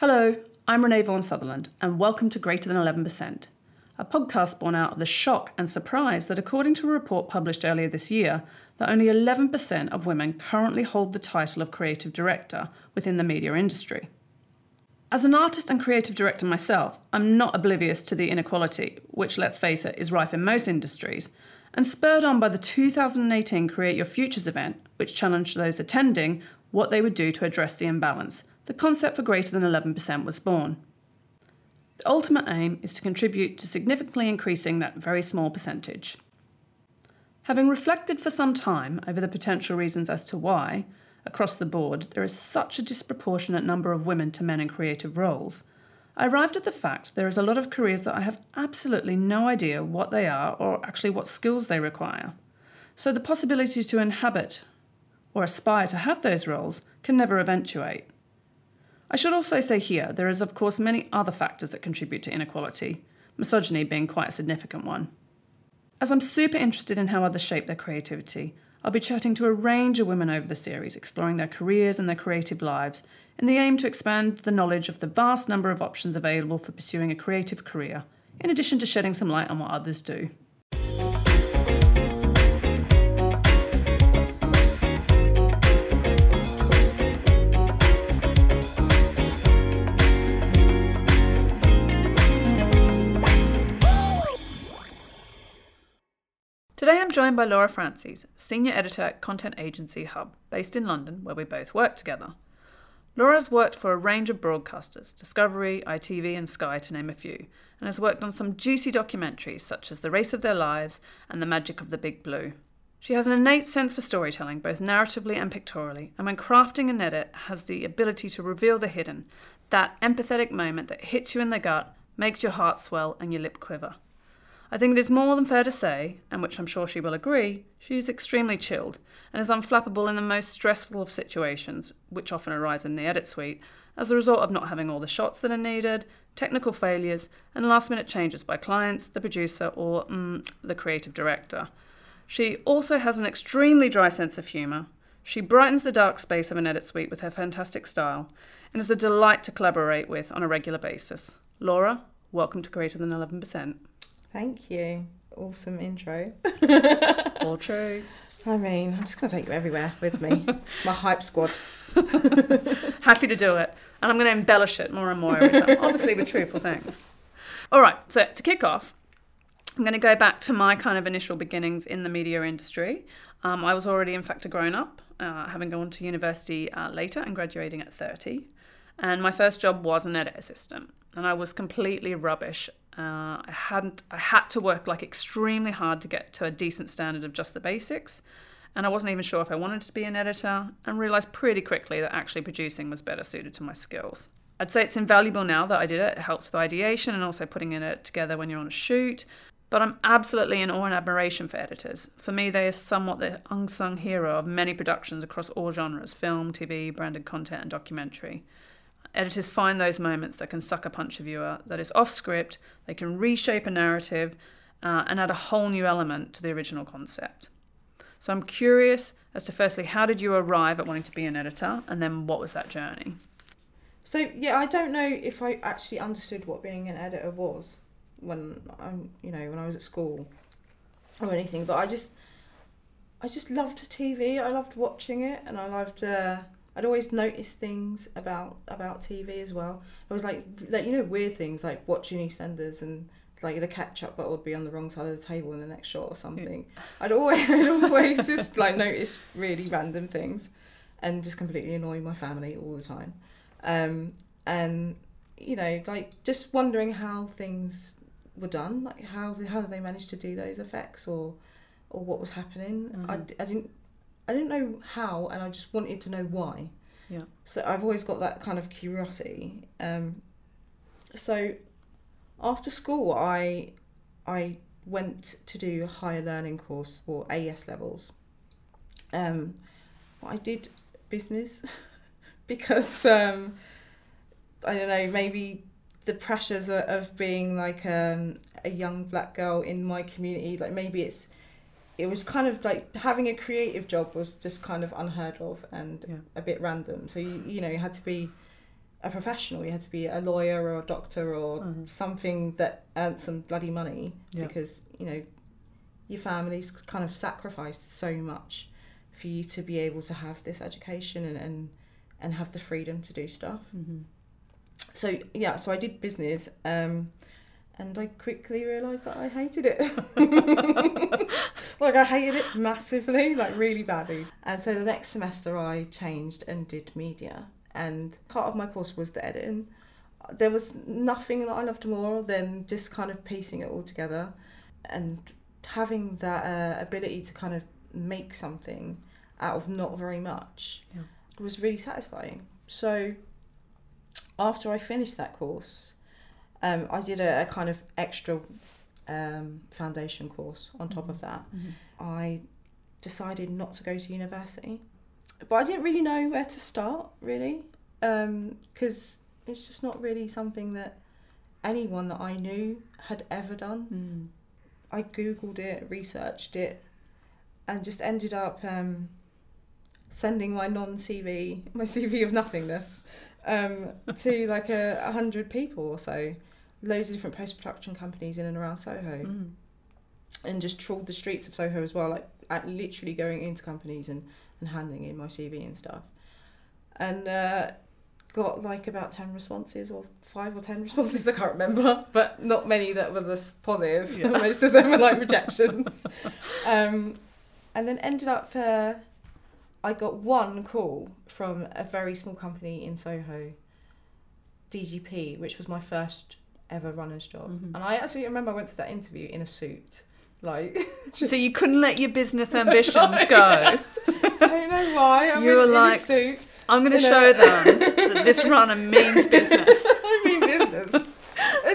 Hello, I'm Renee Vaughan Sutherland, and welcome to Greater Than 11%, a podcast born out of the shock and surprise that, according to a report published earlier this year, that only 11% of women currently hold the title of creative director within the media industry. As an artist and creative director myself, I'm not oblivious to the inequality, which, let's face it, is rife in most industries, and spurred on by the 2018 Create Your Futures event, which challenged those attending what they would do to address the imbalance the concept for greater than 11% was born. The ultimate aim is to contribute to significantly increasing that very small percentage. Having reflected for some time over the potential reasons as to why, across the board, there is such a disproportionate number of women to men in creative roles, I arrived at the fact there is a lot of careers that I have absolutely no idea what they are or actually what skills they require. So the possibility to inhabit or aspire to have those roles can never eventuate. I should also say here there is, of course, many other factors that contribute to inequality, misogyny being quite a significant one. As I'm super interested in how others shape their creativity, I'll be chatting to a range of women over the series, exploring their careers and their creative lives, in the aim to expand the knowledge of the vast number of options available for pursuing a creative career, in addition to shedding some light on what others do. Today I'm joined by Laura Francis, Senior Editor at content agency Hub, based in London, where we both work together. Laura's worked for a range of broadcasters, Discovery, ITV, and Sky, to name a few, and has worked on some juicy documentaries such as The Race of Their Lives and The Magic of the Big Blue. She has an innate sense for storytelling, both narratively and pictorially, and when crafting an edit, has the ability to reveal the hidden, that empathetic moment that hits you in the gut, makes your heart swell, and your lip quiver. I think it is more than fair to say, and which I'm sure she will agree, she is extremely chilled and is unflappable in the most stressful of situations, which often arise in the edit suite, as a result of not having all the shots that are needed, technical failures, and last minute changes by clients, the producer, or mm, the creative director. She also has an extremely dry sense of humour. She brightens the dark space of an edit suite with her fantastic style and is a delight to collaborate with on a regular basis. Laura, welcome to Greater Than 11%. Thank you. Awesome intro. All true. I mean, I'm just going to take you everywhere with me. It's my hype squad. Happy to do it. And I'm going to embellish it more and more every time, obviously with truthful things. All right, so to kick off, I'm going to go back to my kind of initial beginnings in the media industry. Um, I was already, in fact, a grown up, uh, having gone to university uh, later and graduating at 30. And my first job was an edit assistant. And I was completely rubbish uh, I hadn't. I had to work like extremely hard to get to a decent standard of just the basics, and I wasn't even sure if I wanted to be an editor. And realised pretty quickly that actually producing was better suited to my skills. I'd say it's invaluable now that I did it. It helps with ideation and also putting it together when you're on a shoot. But I'm absolutely in awe and admiration for editors. For me, they are somewhat the unsung hero of many productions across all genres film, TV, branded content, and documentary. Editors find those moments that can sucker punch a viewer, that is off script, they can reshape a narrative uh, and add a whole new element to the original concept. So I'm curious as to firstly, how did you arrive at wanting to be an editor, and then what was that journey? So yeah, I don't know if I actually understood what being an editor was when I'm, you know, when I was at school or anything. But I just, I just loved TV. I loved watching it, and I loved uh, I'd always notice things about about TV as well. I was like like you know weird things like watching EastEnders and like the ketchup bottle would be on the wrong side of the table in the next shot or something. Yeah. I'd always I'd always just like notice really random things and just completely annoy my family all the time. Um, and you know like just wondering how things were done, like how how they manage to do those effects or or what was happening. Mm-hmm. I, I didn't I didn't know how, and I just wanted to know why. Yeah. So I've always got that kind of curiosity. Um, so after school, I I went to do a higher learning course for AS levels. Um, I did business because um, I don't know maybe the pressures of being like um, a young black girl in my community like maybe it's it was kind of like having a creative job was just kind of unheard of and yeah. a bit random. So you you know you had to be a professional. You had to be a lawyer or a doctor or Mhm. something that earned some bloody money Yeah. because you know your family's kind of sacrificed so much for you to be able to have this education and and, and have the freedom to do stuff. Mm-hmm. So yeah, so I did business, um, and I quickly realised that I hated it. like I hated it massively, like really badly. And so the next semester I changed and did media, and part of my course was the editing. There was nothing that I loved more than just kind of piecing it all together, and having that uh, ability to kind of make something out of not very much Yeah. was really satisfying. So after I finished that course, um, I did a, a kind of extra um, foundation course on top of that. I decided not to go to university, but I didn't really know where to start really, because it's just not really something that anyone that I knew had ever done. Mm. I googled it, researched it, and just ended up um, sending my non CV, my CV of nothingness, um, to like a, a hundred people or so, loads of different post production companies in and around Soho, Mm. and just trawled the streets of Soho as well, like at literally going into companies and, and handing in my CV and stuff, and uh, got like about ten responses or five or ten responses, I can't remember, but not many that were just positive. Yeah. Most of them were like rejections. um, and then ended up, uh, I got one call from a very small company in Soho, DGP, which was my first ever runner's job. Mhm. And I actually remember I went to that interview in a suit. Like, just, So you couldn't let your business ambitions go. I don't know why. I You went were in like- a suit. I'm going to show them that this runner means business. I mean business.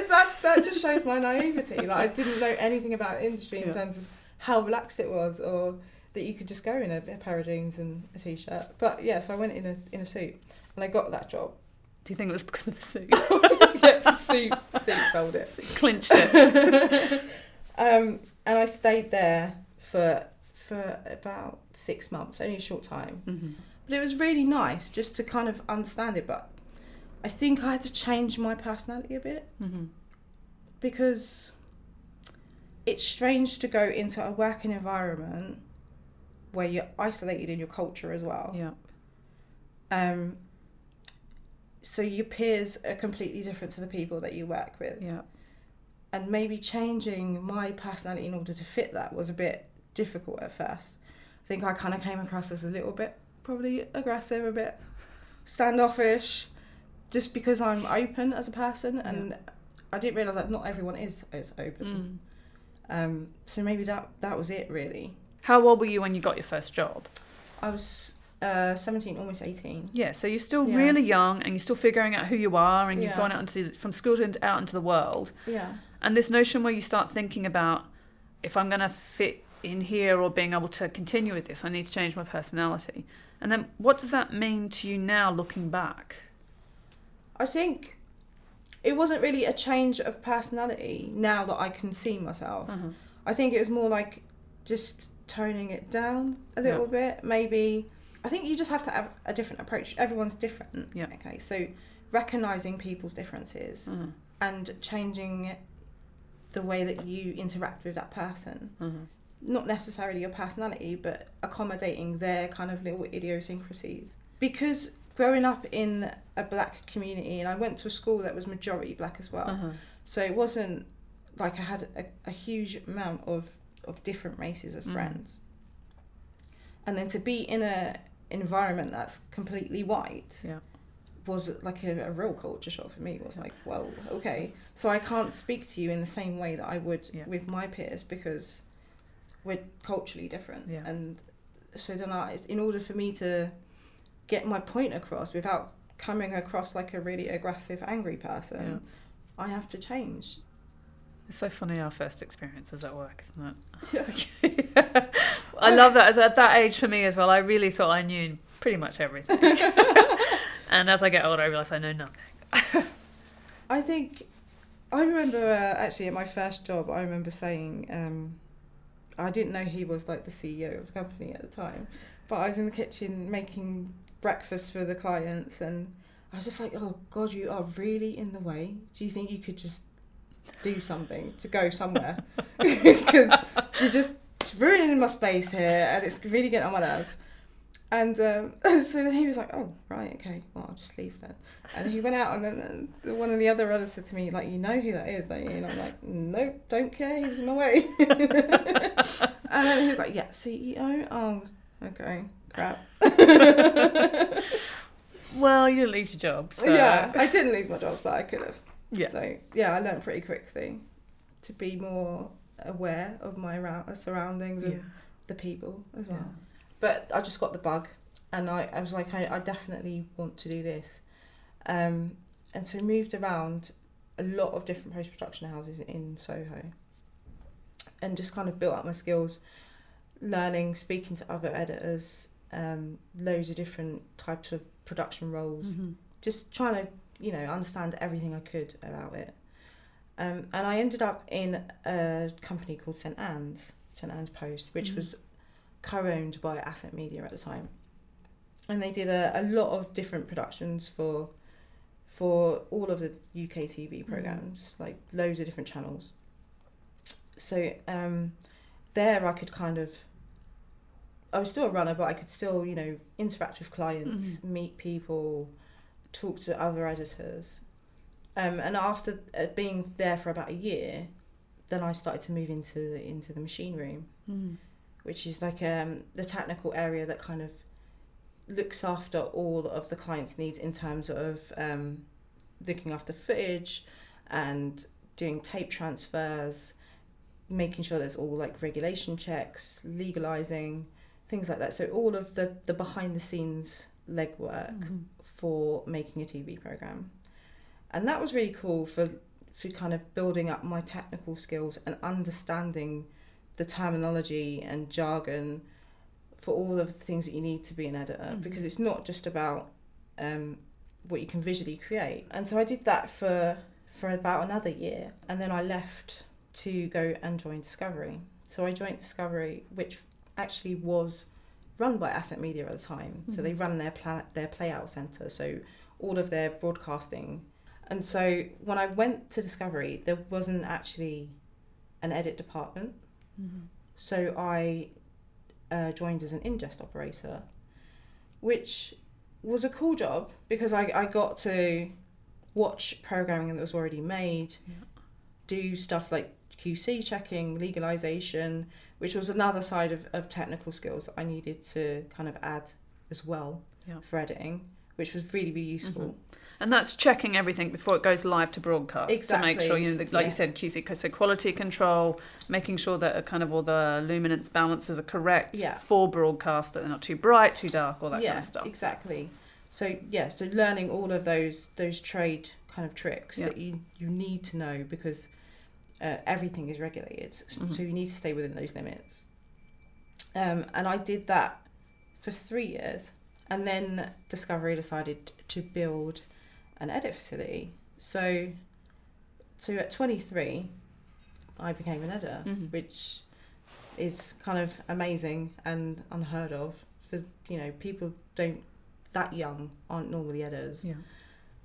That's that just shows my naivety. Like I didn't know anything about the industry in Yeah. terms of how relaxed it was, or that you could just go in a, a pair of jeans and a t-shirt. But yeah, so I went in a in a suit, and I got that job. Do you think it was because of the suit? suit suit sold it. Clinched it. Um, and I stayed there for for about six months, only a short time. Mhm. But it was really nice just to kind of understand it. But I think I had to change my personality a bit. Mhm. because it's strange to go into a working environment where you're isolated in your culture as well. Yeah. Um, so your peers are completely different to the people that you work with. Yeah. And maybe changing my personality in order to fit that was a bit difficult at first. I think I kind of came across as a little bit probably aggressive, a bit standoffish, just because I'm open as a person and I didn't realise that not everyone is as open. Mm. Um, so maybe that that was it really. How old were you when you got your first job? I was uh, 17, almost 18. Yeah, so you're still Yeah. really young and you're still figuring out who you are and you've Yeah. gone out into from school to out into the world. Yeah. And this notion where you start thinking about if I'm going to fit in here or being able to continue with this, I need to change my personality. And then what does that mean to you now looking back? I think it wasn't really a change of personality now that I can see myself. Uh-huh. I think it was more like just toning it down a little bit. Maybe I think you just have to have a different approach. Everyone's different. Yeah. Okay. So recognizing people's differences Uh-huh. and changing the way that you interact with that person. Uh-huh. Not necessarily your personality, but accommodating their kind of little idiosyncrasies. Because growing up in a black community, and I went to a school that was majority black as well. Uh-huh. So it wasn't like I had a, a huge amount of, of different races of Mm. friends. And then to be in a environment that's completely white Yeah. was like a, a real culture shock for me. It was like, well, okay. So I can't speak to you in the same way that I would Yeah. with my peers because we're culturally different. Yeah. And so then I, in order for me to get my point across without coming across like a really aggressive, angry person, I have to change. It's so funny our first experiences at work, isn't it? I love that. As at that age for me as well, I really thought I knew pretty much everything. and as I get older, I realise I know nothing. I think I remember uh, actually at my first job, I remember saying um, I didn't know he was like the CEO of the company at the time, but I was in the kitchen making breakfast for the clients, and I was just like, oh God, you are really in the way. Do you think you could just do something to go somewhere? Because you're just ruining my space here and it's really getting on my nerves. And um, so then he was like, oh, right, okay, well, I'll just leave then. And he went out, and then uh, one of the other runners said to me, like, you know who that is, don't you? And I'm like, nope, don't care, he was in my way. and then he was like, yeah, CEO? Oh, okay, crap. Well, you didn't lose your job. So. Yeah, I didn't lose my job, but I could have. Yeah. So, yeah, I learned pretty quickly to be more aware of my around, surroundings and Yeah. the people as well. Yeah. But I just got the bug, and I, I was like, I, I definitely want to do this. Um, and so moved around a lot of different post production houses in Soho, and just kind of built up my skills, learning, speaking to other editors, um, loads of different types of production roles, Mhm. just trying to you know understand everything I could about it. Um, and I ended up in a company called St Anne's, St Anne's Post, which Mhm. was co-owned by Ascent Media at the time, and they did a, a lot of different productions for for all of the UK TV programs, like loads of different channels. So um, there, I could kind of. I was still a runner, but I could still, you know, interact with clients, Mhm. meet people, talk to other editors. Um, and after uh, being there for about a year, then I started to move into the, into the machine room, Mhm. which is like um, the technical area that kind of looks after all of the client's needs in terms of um, looking after footage and doing tape transfers, making sure there's all like regulation checks, legalizing, things like that. So all of the, the behind the scenes legwork Mhm. for making a TV program. And that was really cool for for kind of building up my technical skills and understanding the terminology and jargon for all of the things that you need to be an editor Mhm. because it's not just about um, what you can visually create. And so I did that for for about another year and then I left to go and join Discovery. So I joined Discovery which actually was run by Ascent Media at the time. So they Mhm. run their plan- their playout center, so all of their broadcasting. And so when I went to Discovery, there wasn't actually an edit department. Mhm. So I uh, joined as an ingest operator, which was a cool job because I, I got to watch programming that was already made, Yeah. do stuff like QC checking, legalization, which was another side of, of technical skills that I needed to kind of add as well Yeah. for editing, which was really, really useful. Mhm. And that's checking everything before it goes live to broadcast to make sure you know, the, like Yeah. you said, QC, so quality control, making sure that uh, kind of all the luminance balances are correct Yeah. for broadcast, that they're not too bright, too dark, all that yeah, kind of stuff. exactly. So yeah, so learning all of those those trade kind of tricks that you you need to know because uh, everything is regulated, Mhm. so you need to stay within those limits. Um, and I did that for three years, and then Discovery decided to build an edit facility. So, so at twenty three, I became an editor, Mhm. which is kind of amazing and unheard of. For you know, people don't that young aren't normally editors. Yeah,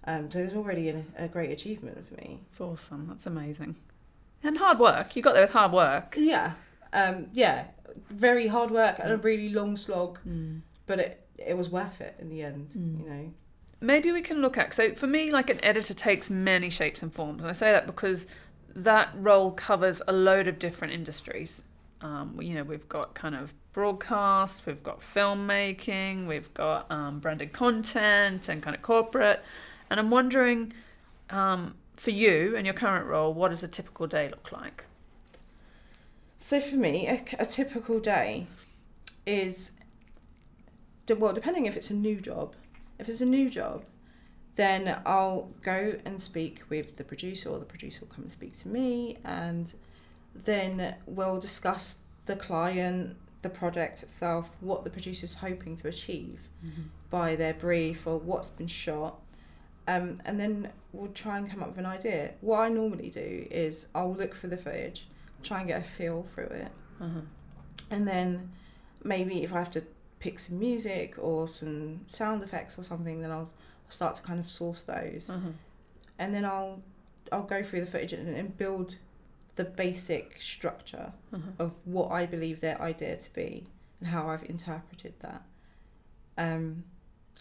Um, so it was already a, a great achievement for me. it's awesome. That's amazing. And hard work. You got there with hard work. Yeah, um, yeah, very hard work and a Mm. really long slog, but it it was worth it in the end. Mm. You know. Maybe we can look at so for me, like an editor takes many shapes and forms, and I say that because that role covers a load of different industries. Um, you know, we've got kind of broadcast, we've got filmmaking, we've got um, branded content and kind of corporate. And I'm wondering, um, for you and your current role, what does a typical day look like? So for me, a, a typical day is de- well, depending if it's a new job. If it's a new job, then I'll go and speak with the producer, or the producer will come and speak to me, and then we'll discuss the client, the project itself, what the producer's hoping to achieve by their brief or what's been shot. Um, and then we'll try and come up with an idea. What I normally do is I'll look for the footage, try and get a feel through it, Uh-huh. and then maybe if I have to pick some music or some sound effects or something, then I'll start to kind of source those, Uh-huh. and then I'll I'll go through the footage and, and build the basic structure Uh-huh. of what I believe their idea to be and how I've interpreted that. Um,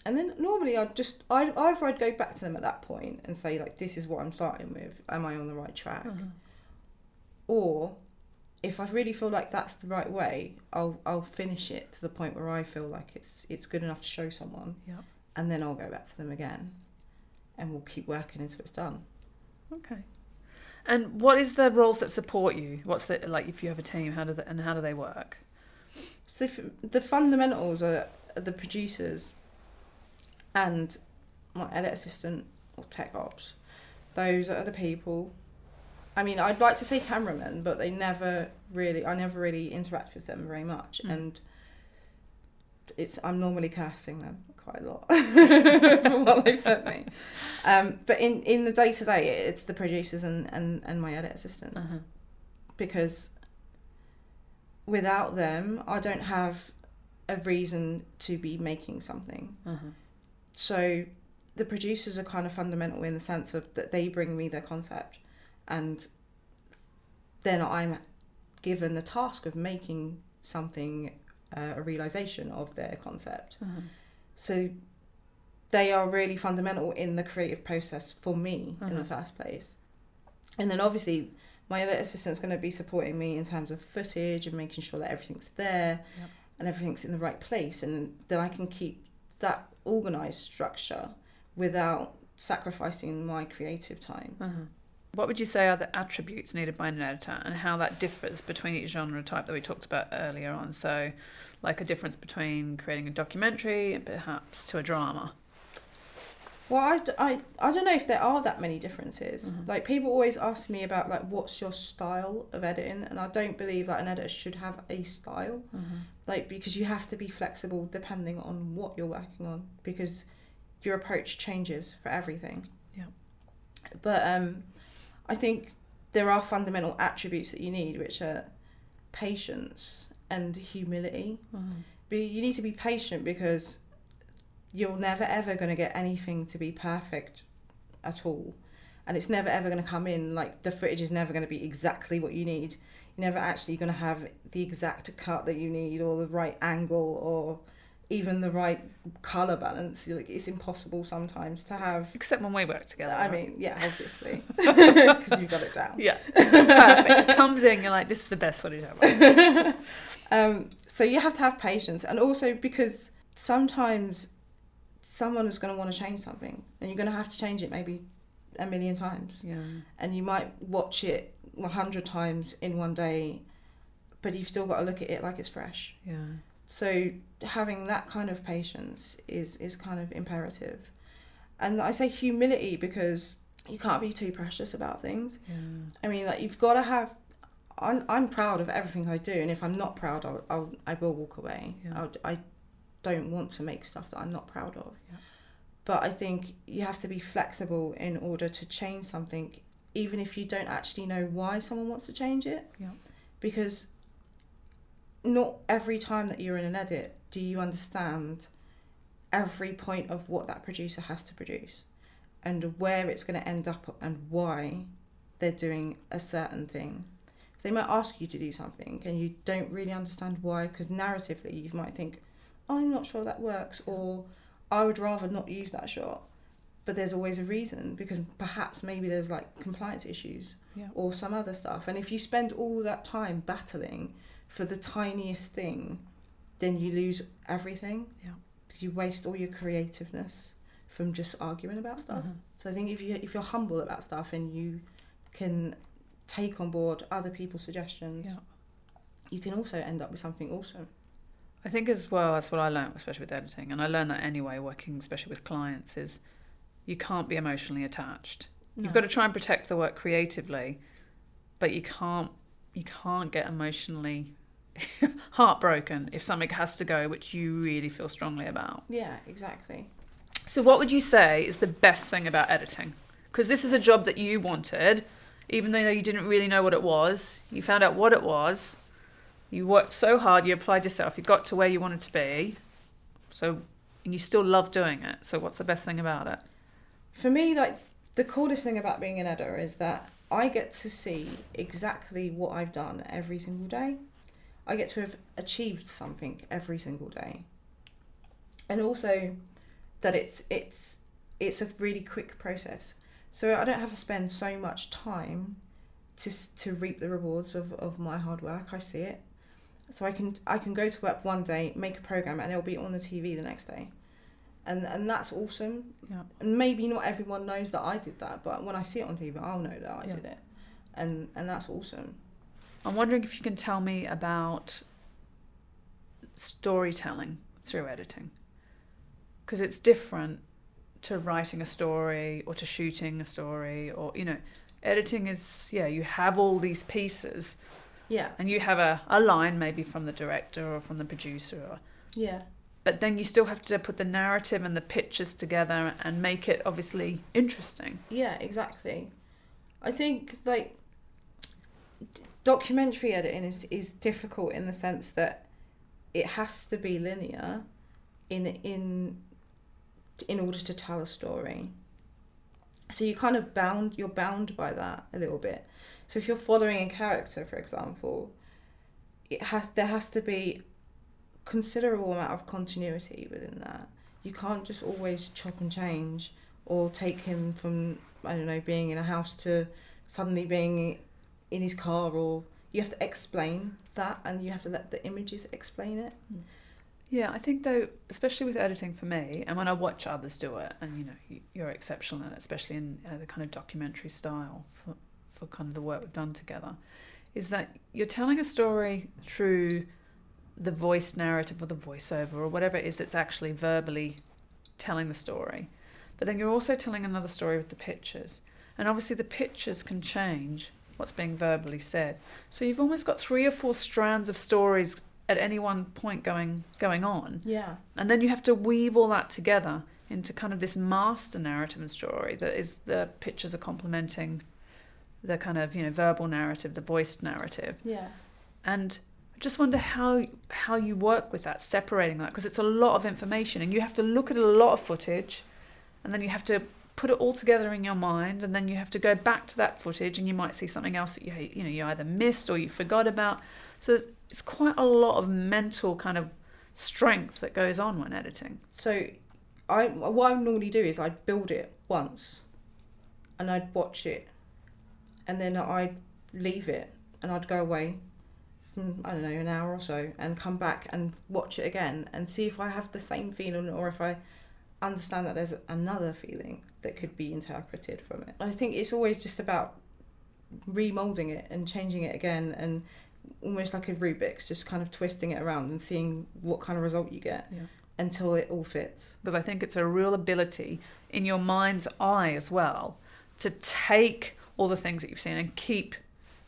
and then normally I'd just I either I'd go back to them at that point and say like this is what I'm starting with. Am I on the right track? Uh-huh. Or if I really feel like that's the right way, I'll I'll finish it to the point where I feel like it's it's good enough to show someone. Yeah. And then I'll go back to them again, and we'll keep working until it's done. Okay. And what is the roles that support you? What's the like if you have a team? How do they, and how do they work? So if, the fundamentals are, are the producers and my edit assistant or tech ops. Those are the people. I mean, I'd like to say cameramen, but they never really. I never really interact with them very much, Mm. and it's. I'm normally cursing them quite a lot for what they've sent me. Um, but in in the day to day, it's the producers and and and my edit assistants Uh-huh. because without them, I don't have a reason to be making something. Uh-huh. So the producers are kind of fundamental in the sense of that they bring me their concept and then I'm given the task of making something uh, a realization of their concept. Uh-huh. So they are really fundamental in the creative process for me in Uh-huh. the first place. And then obviously my edit assistant's going to be supporting me in terms of footage and making sure that everything's there Yep. and everything's in the right place and then I can keep that organized structure without sacrificing my creative time. Uh-huh. What would you say are the attributes needed by an editor and how that differs between each genre type that we talked about earlier on? So, like a difference between creating a documentary and perhaps to a drama. Well, I, I, I don't know if there are that many differences. Mhm. Like people always ask me about like what's your style of editing, and I don't believe that an editor should have a style. Like because you have to be flexible depending on what you're working on because your approach changes for everything. Yeah. But um, I think there are fundamental attributes that you need, which are patience and humility. Uh-huh. But you need to be patient because you're never ever going to get anything to be perfect at all. And it's never ever going to come in like the footage is never going to be exactly what you need. You're never actually going to have the exact cut that you need or the right angle or even the right color balance. You're Like it's impossible sometimes to have. Except when we work together. I mean, yeah, obviously, because you've got it down. yeah, perfect. It comes in, you're like, this is the best footage ever. Um, so you have to have patience, and also because sometimes someone is going to want to change something, and you're going to have to change it maybe a million times, Yeah. and you might watch it a hundred times in one day, but you've still got to look at it like it's fresh. Yeah. So having that kind of patience is is kind of imperative, and I say humility because you can't be too precious about things. Yeah. I mean, like you've got to have. I'm I'm proud of everything I do, and if I'm not proud, I'll, I'll I will walk away. Yeah. I'll, I don't want to make stuff that I'm not proud of. Yeah. But I think you have to be flexible in order to change something, even if you don't actually know why someone wants to change it. Yeah. Because not every time that you're in an edit do you understand every point of what that producer has to produce and where it's going to end up and why they're doing a certain thing. They might ask you to do something and you don't really understand why because narratively you might think, "Oh, I'm not sure that works or I would rather not use that shot. But there's always a reason because perhaps maybe there's like compliance issues Yeah. or some other stuff. And if you spend all that time battling for the tiniest thing, then you lose everything. Yeah. Because you waste all your creativeness from just arguing about stuff. Uh-huh. So I think if you if you're humble about stuff and you can take on board other people's suggestions, Yeah. you can also end up with something awesome. I think as well that's what I learned, especially with editing, and I learned that anyway, working especially with clients, is you can't be emotionally attached. You've got to try and protect the work creatively, but you can't you can't get emotionally heartbroken if something has to go which you really feel strongly about. Yeah, exactly. So what would you say is the best thing about editing? Because this is a job that you wanted, even though you didn't really know what it was. You found out what it was. You worked so hard, you applied yourself, you got to where you wanted to be. So and you still love doing it. So what's the best thing about it? For me, like the coolest thing about being an editor is that I get to see exactly what I've done every single day. I get to have achieved something every single day. And also that it's it's it's a really quick process. So I don't have to spend so much time to to reap the rewards of, of my hard work. I see it. So I can I can go to work one day, make a program and it'll be on the TV the next day. And and that's awesome. Yeah. And maybe not everyone knows that I did that, but when I see it on TV, I'll know that I Yeah. did it. And and that's awesome. I'm wondering if you can tell me about storytelling through editing. Because it's different to writing a story or to shooting a story or, you know, editing is, yeah, you have all these pieces Yeah. and you have a, a line maybe from the director or from the producer or Yeah. But then you still have to put the narrative and the pictures together and make it obviously interesting. Yeah, exactly. I think like documentary editing is is difficult in the sense that it has to be linear in in in order to tell a story. So you kind of bound you're bound by that a little bit. So if you're following a character, for example, it has there has to be considerable amount of continuity within that. You can't just always chop and change or take him from I don't know being in a house to suddenly being in his car or you have to explain that and you have to let the images explain it. Yeah, I think though, especially with editing for me, and when I watch others do it, and you know, you- you're exceptional it, especially in uh, the kind of documentary style for, for kind of the work we've done together, is that you're telling a story through the voice narrative or the voiceover or whatever it is that's actually verbally telling the story. But then you're also telling another story with the pictures. And obviously, the pictures can change what's being verbally said. So you've almost got three or four strands of stories at any one point going going on Yeah. and then you have to weave all that together into kind of this master narrative and story that is the pictures are complementing the kind of you know verbal narrative the voiced narrative Yeah. and I just wonder how how you work with that separating that because it's a lot of information and you have to look at a lot of footage and then you have to put it all together in your mind and then you have to go back to that footage and you might see something else that you you know you either missed or you forgot about. So it's quite a lot of mental kind of strength that goes on when editing. So I what I normally do is I'd build it once and I'd watch it and then I'd leave it and I'd go away I don't know an hour or so and come back and watch it again and see if I have the same feeling or if I understand that there's another feeling that could be interpreted from it. I think it's always just about remolding it and changing it again and almost like a Rubik's just kind of twisting it around and seeing what kind of result you get Yeah. until it all fits. because I think it's a real ability in your mind's eye as well to take all the things that you've seen and keep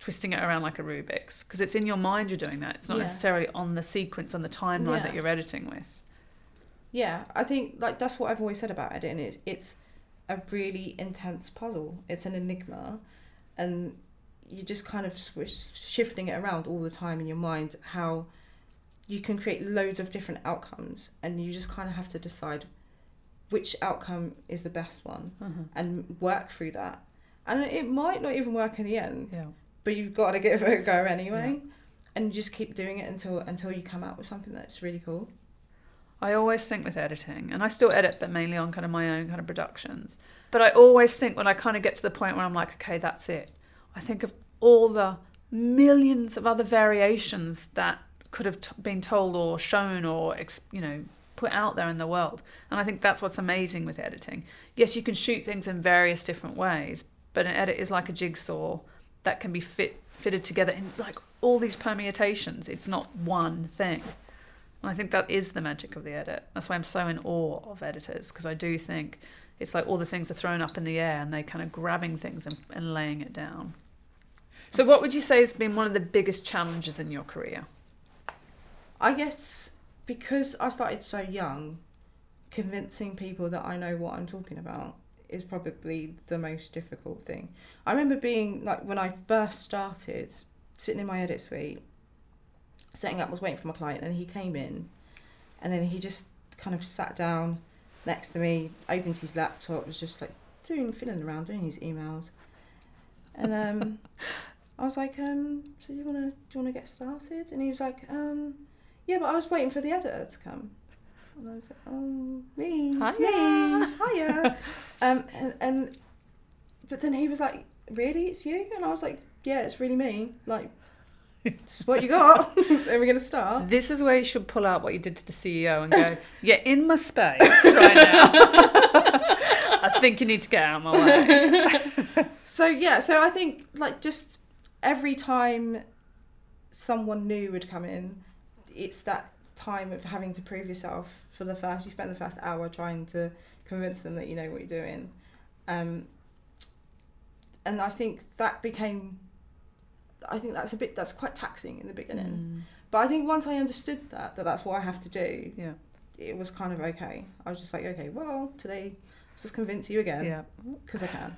twisting it around like a Rubik's because it's in your mind you're doing that. It's not Yeah. necessarily on the sequence on the timeline Yeah. that you're editing with. Yeah, I think like that's what I've always said about editing. It's it's a really intense puzzle. It's an enigma, and you're just kind of swish, shifting it around all the time in your mind. How you can create loads of different outcomes, and you just kind of have to decide which outcome is the best one mm-hmm. and work through that. And it might not even work in the end, Yeah. But you've got to give it a go anyway, and just keep doing it until until you come out with something that's really cool. I always think with editing, and I still edit, but mainly on kind of my own kind of productions. But I always think when I kind of get to the point where I'm like, okay, that's it. I think of all the millions of other variations that could have t- been told or shown or ex- you know put out there in the world. And I think that's what's amazing with editing. Yes, you can shoot things in various different ways, but an edit is like a jigsaw that can be fit fitted together in like all these permutations. It's not one thing. And I think that is the magic of the edit. That's why I'm so in awe of editors because I do think it's like all the things are thrown up in the air and they kind of grabbing things and, and laying it down. So, what would you say has been one of the biggest challenges in your career? I guess because I started so young, convincing people that I know what I'm talking about is probably the most difficult thing. I remember being like when I first started, sitting in my edit suite, setting up, was waiting for my client, and he came in, and then he just kind of sat down next to me, opened his laptop, was just like doing fiddling around, doing his emails, and um, I was like, um, so you wanna do you wanna get started? And he was like, um, yeah, but I was waiting for the editor to come. And I was like, oh, me, it's Hiya. me, hiya. um, and, and but then he was like, really, it's you? And I was like, yeah, it's really me. Like, this is what you got. Are we gonna start? This is where you should pull out what you did to the CEO and go, "You're in my space right now. I think you need to get out of my way." So yeah, so I think like just every time someone new would come in, it's that time of having to prove yourself for the first. You spend the first hour trying to convince them that you know what you're doing, um, and I think that became. I think that's a bit that's quite taxing in the beginning, but I think once I understood that that that's what I have to do, Yeah, it was kind of okay. I was just like, okay, well today, let's just convince you again yeah. because I can.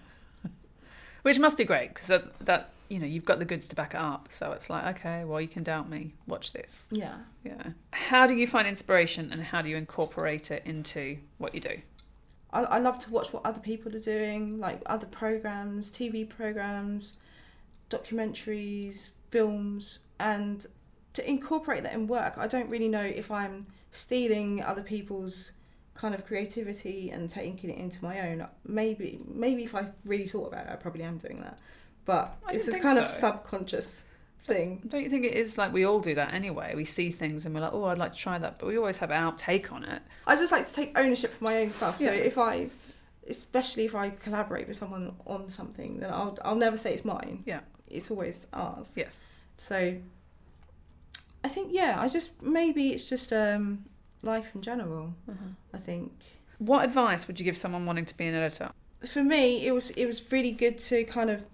Which must be great because that, that you know you've got the goods to back it up. So it's like, okay, well you can doubt me. Watch this. Yeah. Yeah. How do you find inspiration and how do you incorporate it into what you do? I, I love to watch what other people are doing, like other programs, TV programs, documentaries, films, and to incorporate that in work. I don't really know if I'm stealing other people's kind of creativity and taking it into my own. Maybe, maybe if I really thought about it, I probably am doing that. But it's this kind of subconscious thing. Don't you think it is like we all do that anyway? We see things and we're like, oh, I'd like to try that, but we always have our take on it. I just like to take ownership for my own stuff. So if I, especially if I collaborate with someone on something, then I'll I'll never say it's mine. Yeah. It's always ours. Yes. So I think yeah, I just maybe it's just um life in general. I think What advice would you give someone wanting to be an editor? for me it was it was really good to kind of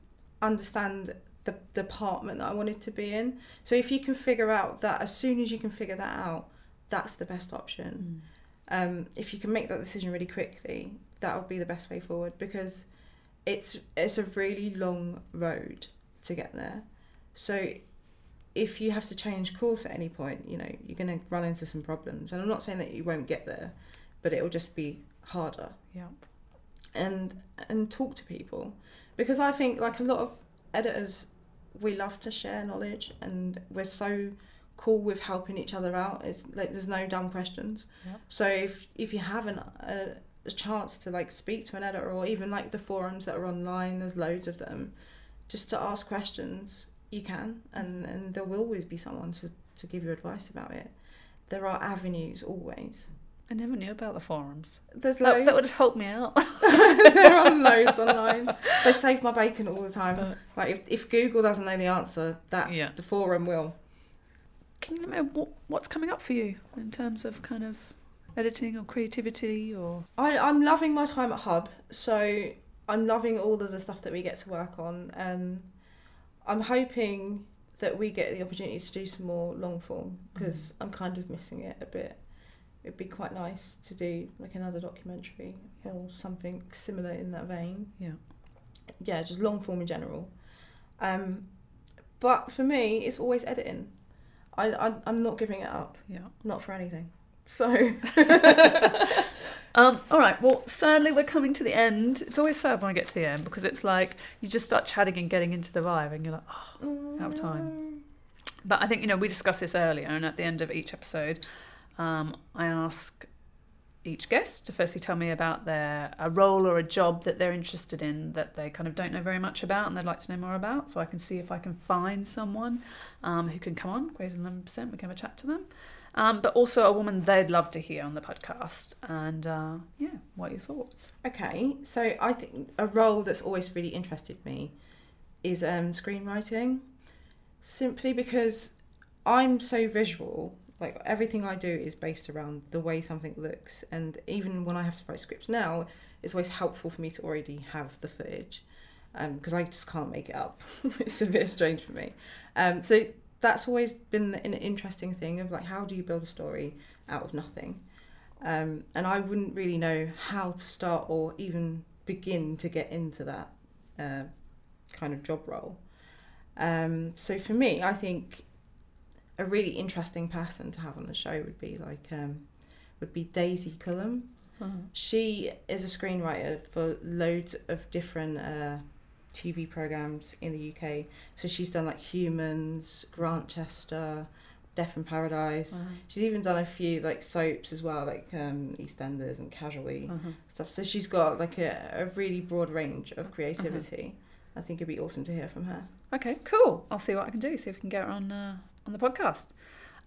understand the department that I wanted to be in. So if you can figure out that as soon as you can figure that out, that's the best option. um, if you can make that decision really quickly, that would be the best way forward because it's it's a really long road to get there. So if you have to change course at any point, you know you're going to run into some problems. And I'm not saying that you won't get there, but it'll just be harder. Yeah. And and talk to people because I think like a lot of editors, we love to share knowledge and we're so cool with helping each other out. It's like there's no dumb questions. Yep. So if if you have an, a, a chance to like speak to an editor or even like the forums that are online, there's loads of them, just to ask questions, you can, and and there will always be someone to to give you advice about it. There are avenues always. I never knew about the forums. There's That, loads. that would have helped me out. there are loads online. They've saved my bacon all the time. Uh. Like if, if Google doesn't know the answer, that Yeah. the forum will. Can you let me know what, what's coming up for you in terms of kind of editing or creativity or I, I'm loving my time at Hub, so I'm loving all of the stuff that we get to work on, and I'm hoping that we get the opportunity to do some more long form because I'm kind of missing it a bit. It'd be quite nice to do like another documentary or something similar in that vein. Yeah. Yeah, just long form in general. Um, but for me, it's always editing. I, I I'm not giving it up, yeah. not for anything. So Um, all right. Well, sadly, we're coming to the end. It's always sad when I get to the end because it's like you just start chatting and getting into the vibe, and you're like, oh. Out of time. But I think you know we discussed this earlier, and at the end of each episode, um, I ask each guest to firstly tell me about their a role or a job that they're interested in that they kind of don't know very much about and they'd like to know more about, so I can see if I can find someone um, who can come on greater than percent. We can have a chat to them. Um, but also a woman they'd love to hear on the podcast. And uh, yeah, what are your thoughts? Okay, so I think a role that's always really interested me is um, screenwriting, simply because I'm so visual. Like everything I do is based around the way something looks, and even when I have to write scripts now, it's always helpful for me to already have the footage, because I just can't make it up. it's a bit strange for me. Um, so that's always been an interesting thing of like how do you build a story out of nothing um, and I wouldn't really know how to start or even begin to get into that uh, kind of job role. Um, so for me, I think a really interesting person to have on the show would be like um, would be Daisy Coulam. She is a screenwriter for loads of different uh, TV programs in the UK. So she's done like Humans, Grantchester, Death in Paradise. Wow. She's even done a few like soaps as well, like um, EastEnders and Casualty Uh-huh. stuff. So she's got like a, a really broad range of creativity. I think it'd be awesome to hear from her. Okay, cool. I'll see what I can do. See if we can get her on uh, on the podcast.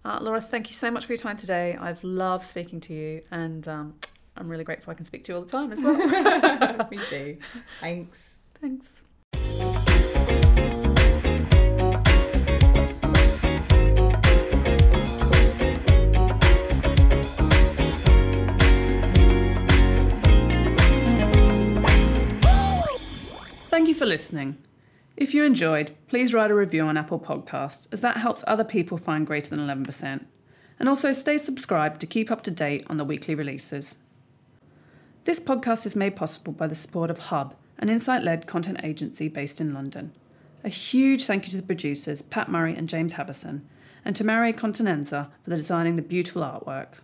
Uh, Laura, thank you so much for your time today. I've loved speaking to you, and um, I'm really grateful I can speak to you all the time as well. Me too. Thanks. Thanks. Thank you for listening. If you enjoyed, please write a review on Apple Podcast, as that helps other people find greater than 11%. And also stay subscribed to keep up to date on the weekly releases. This podcast is made possible by the support of Hub, an insight led content agency based in London. A huge thank you to the producers, Pat Murray and James Havison, and to Marie Continenza for designing the beautiful artwork.